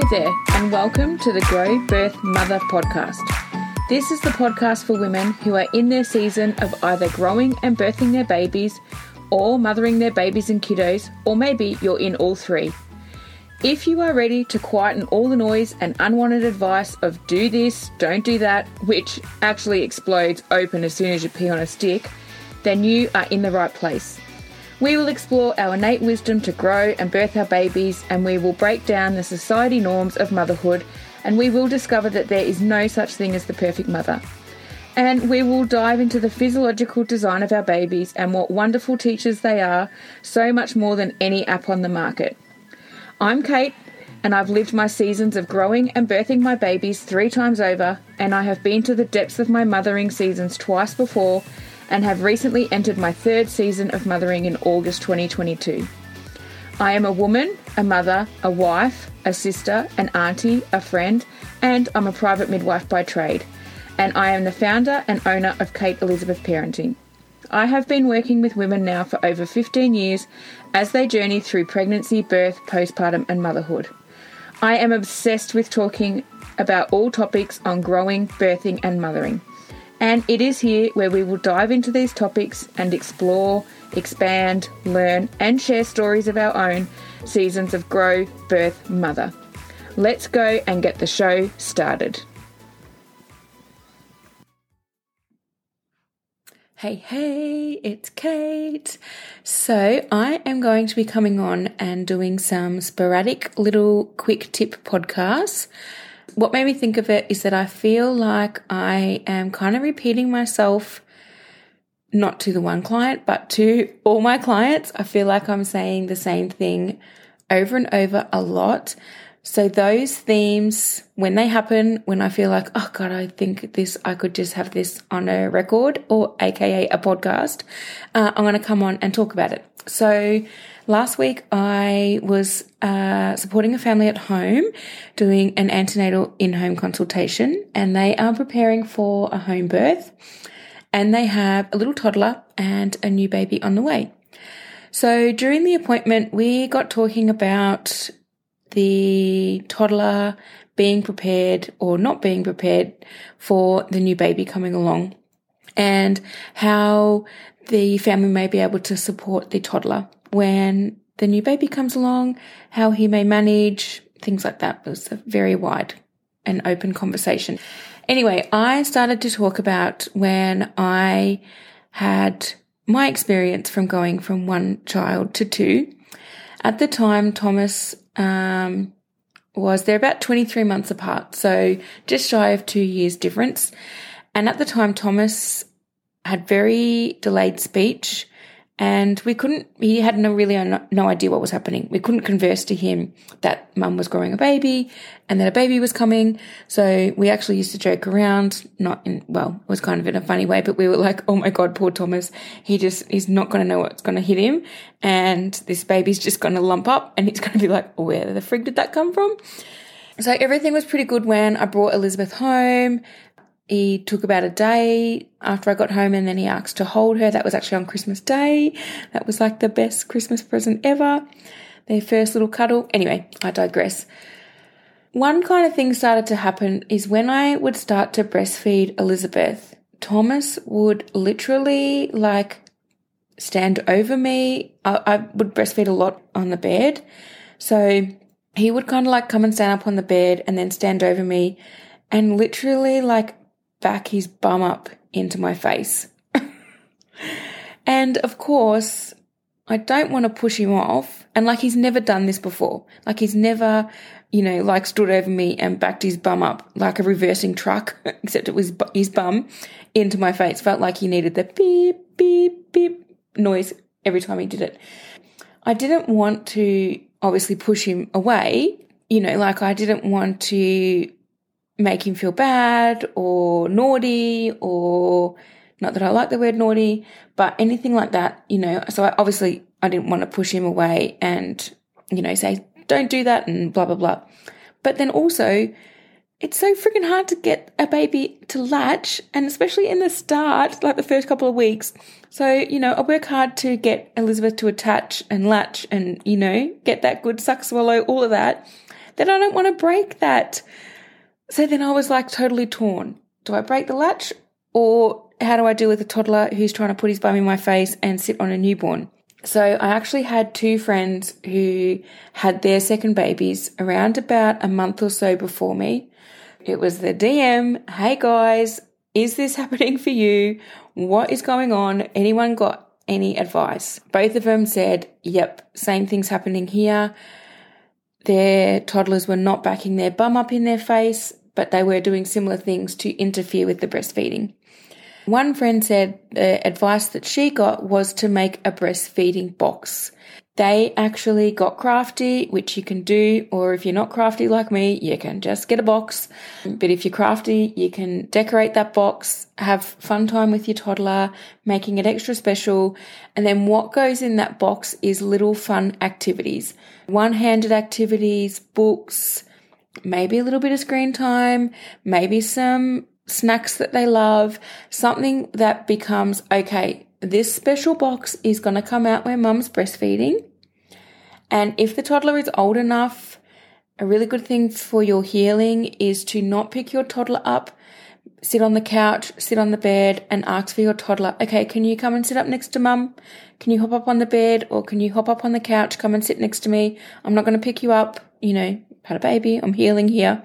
Hello there, and welcome to the Grow Birth Mother podcast. This is the podcast for women who are in their season of either growing and birthing their babies, or mothering their babies and kiddos, or maybe you're in all three. If you are ready to quieten all the noise and unwanted advice of do this, don't do that, which actually explodes open as soon as you pee on a stick, then you are in the right place. We will explore our innate wisdom to grow and birth our babies, and we will break down the society norms of motherhood, and we will discover that there is no such thing as the perfect mother. And we will dive into the physiological design of our babies and what wonderful teachers they are, so much more than any app on the market. I'm Kate, and I've lived my seasons of growing and birthing my babies three times over, and I have been to the depths of my mothering seasons twice before and have recently entered my third season of mothering in August 2022. I am a woman, a mother, a wife, a sister, an auntie, a friend, and I'm a private midwife by trade. And I am the founder and owner of Kate Elizabeth Parenting. I have been working with women now for over 15 years as they journey through pregnancy, birth, postpartum, and motherhood. I am obsessed with talking about all topics on growing, birthing, and mothering. And it is here where we will dive into these topics and explore, expand, learn, and share stories of our own seasons of grow, birth, mother. Let's go and get the show started. Hey, hey, it's Kate. So, I am going to be coming on and doing some sporadic little quick tip podcasts what made me think of it is that I feel like I am kind of repeating myself, not to the one client, but to all my clients. I feel like I'm saying the same thing over and over a lot. So those themes, when they happen, when I feel like, oh God, I think this, I could just have this on a record or AKA a podcast, uh, I'm going to come on and talk about it. So Last week, I was uh, supporting a family at home doing an antenatal in home consultation, and they are preparing for a home birth. And they have a little toddler and a new baby on the way. So during the appointment, we got talking about the toddler being prepared or not being prepared for the new baby coming along and how the family may be able to support the toddler when the new baby comes along, how he may manage, things like that. Was a very wide and open conversation. Anyway, I started to talk about when I had my experience from going from one child to two. At the time, Thomas um, was they're about 23 months apart, so just shy of two years difference. And at the time, Thomas had very delayed speech and we couldn't he had no really no idea what was happening. We couldn't converse to him that mum was growing a baby and that a baby was coming. So we actually used to joke around not in well it was kind of in a funny way but we were like oh my god poor thomas. He just he's not going to know what's going to hit him. And this baby's just going to lump up and he's going to be like where the frig did that come from? So everything was pretty good when I brought Elizabeth home. He took about a day after I got home and then he asked to hold her. That was actually on Christmas Day. That was like the best Christmas present ever. Their first little cuddle. Anyway, I digress. One kind of thing started to happen is when I would start to breastfeed Elizabeth, Thomas would literally like stand over me. I, I would breastfeed a lot on the bed. So he would kind of like come and stand up on the bed and then stand over me and literally like back his bum up into my face. and of course, I don't want to push him off. And like he's never done this before. Like he's never, you know, like stood over me and backed his bum up like a reversing truck, except it was his bum into my face. Felt like he needed the beep, beep, beep noise every time he did it. I didn't want to obviously push him away. You know, like I didn't want to make him feel bad or naughty or not that I like the word naughty, but anything like that, you know. So I, obviously I didn't want to push him away and, you know, say, don't do that and blah, blah, blah. But then also, it's so freaking hard to get a baby to latch and especially in the start, like the first couple of weeks. So, you know, I work hard to get Elizabeth to attach and latch and, you know, get that good suck swallow, all of that. then I don't want to break that. So then I was like totally torn. Do I break the latch or how do I deal with a toddler who's trying to put his bum in my face and sit on a newborn? So I actually had two friends who had their second babies around about a month or so before me. It was the DM, hey guys, is this happening for you? What is going on? Anyone got any advice? Both of them said, yep, same thing's happening here. Their toddlers were not backing their bum up in their face, but they were doing similar things to interfere with the breastfeeding. One friend said the advice that she got was to make a breastfeeding box. They actually got crafty, which you can do, or if you're not crafty like me, you can just get a box. But if you're crafty, you can decorate that box, have fun time with your toddler, making it extra special. And then what goes in that box is little fun activities, one handed activities, books, maybe a little bit of screen time, maybe some snacks that they love, something that becomes okay, this special box is going to come out when mum's breastfeeding. And if the toddler is old enough, a really good thing for your healing is to not pick your toddler up, sit on the couch, sit on the bed, and ask for your toddler, okay, can you come and sit up next to mum? Can you hop up on the bed or can you hop up on the couch? Come and sit next to me. I'm not going to pick you up. You know, had a baby. I'm healing here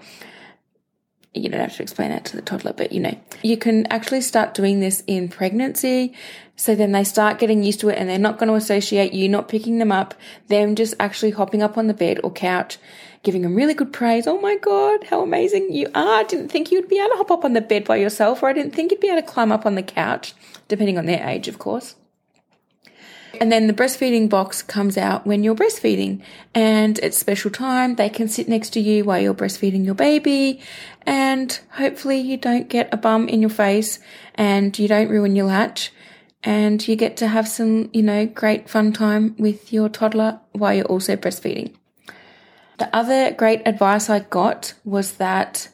you don't have to explain that to the toddler, but you know, you can actually start doing this in pregnancy. So then they start getting used to it and they're not going to associate you not picking them up, them just actually hopping up on the bed or couch, giving them really good praise. Oh my God, how amazing you are. I didn't think you'd be able to hop up on the bed by yourself, or I didn't think you'd be able to climb up on the couch, depending on their age, of course. And then the breastfeeding box comes out when you're breastfeeding and it's special time. They can sit next to you while you're breastfeeding your baby and hopefully you don't get a bum in your face and you don't ruin your latch and you get to have some, you know, great fun time with your toddler while you're also breastfeeding. The other great advice I got was that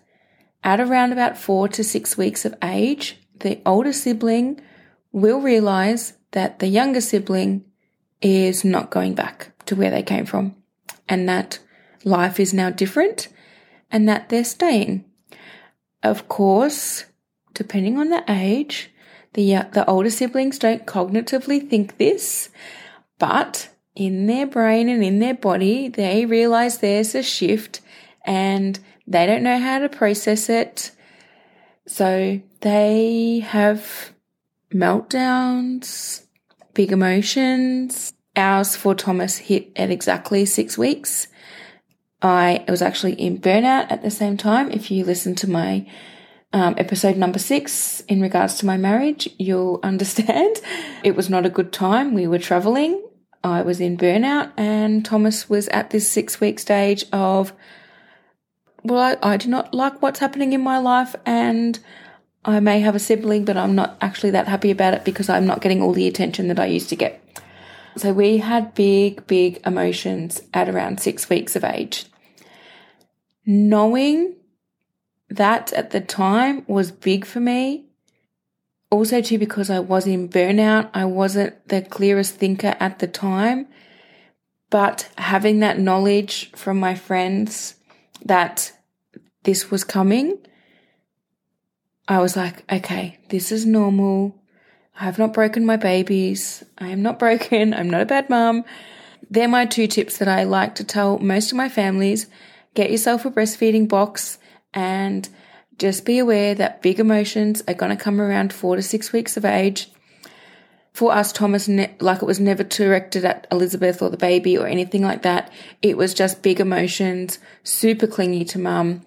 at around about four to six weeks of age, the older sibling will realize that the younger sibling is not going back to where they came from and that life is now different and that they're staying. Of course, depending on the age, the, the older siblings don't cognitively think this, but in their brain and in their body, they realize there's a shift and they don't know how to process it. So they have meltdowns, big emotions. Ours for Thomas hit at exactly six weeks. I was actually in burnout at the same time. If you listen to my um, episode number six in regards to my marriage, you'll understand. It was not a good time. We were traveling. I was in burnout, and Thomas was at this six week stage of, well, I, I do not like what's happening in my life, and I may have a sibling, but I'm not actually that happy about it because I'm not getting all the attention that I used to get. So we had big, big emotions at around six weeks of age. Knowing that at the time was big for me. Also, too, because I was in burnout, I wasn't the clearest thinker at the time. But having that knowledge from my friends that this was coming I was like, okay, this is normal. I have not broken my babies. I am not broken. I'm not a bad mum. They're my two tips that I like to tell most of my families. Get yourself a breastfeeding box and just be aware that big emotions are going to come around four to six weeks of age. For us, Thomas, ne- like it was never directed at Elizabeth or the baby or anything like that. It was just big emotions, super clingy to mum,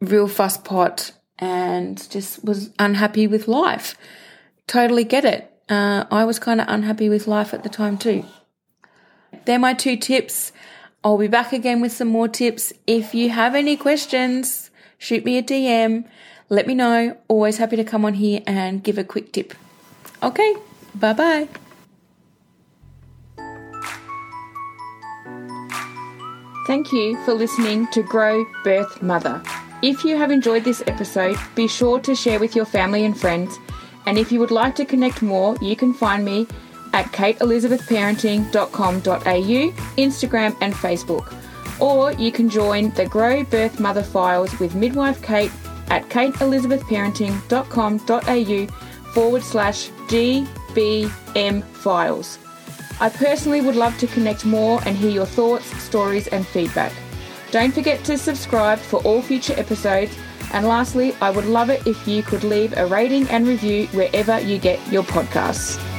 real fuss pot, and just was unhappy with life. Totally get it. Uh, I was kind of unhappy with life at the time too. They're my two tips. I'll be back again with some more tips. If you have any questions, shoot me a DM. Let me know. Always happy to come on here and give a quick tip. Okay, bye bye. Thank you for listening to Grow Birth Mother. If you have enjoyed this episode, be sure to share with your family and friends. And if you would like to connect more, you can find me at kateelizabethparenting.com.au, Instagram, and Facebook. or you can join the Grow Birth Mother Files with Midwife Kate at kateelizabethparenting.com.au forward slash GBM files. I personally would love to connect more and hear your thoughts, stories, and feedback. Don't forget to subscribe for all future episodes. And lastly, I would love it if you could leave a rating and review wherever you get your podcasts.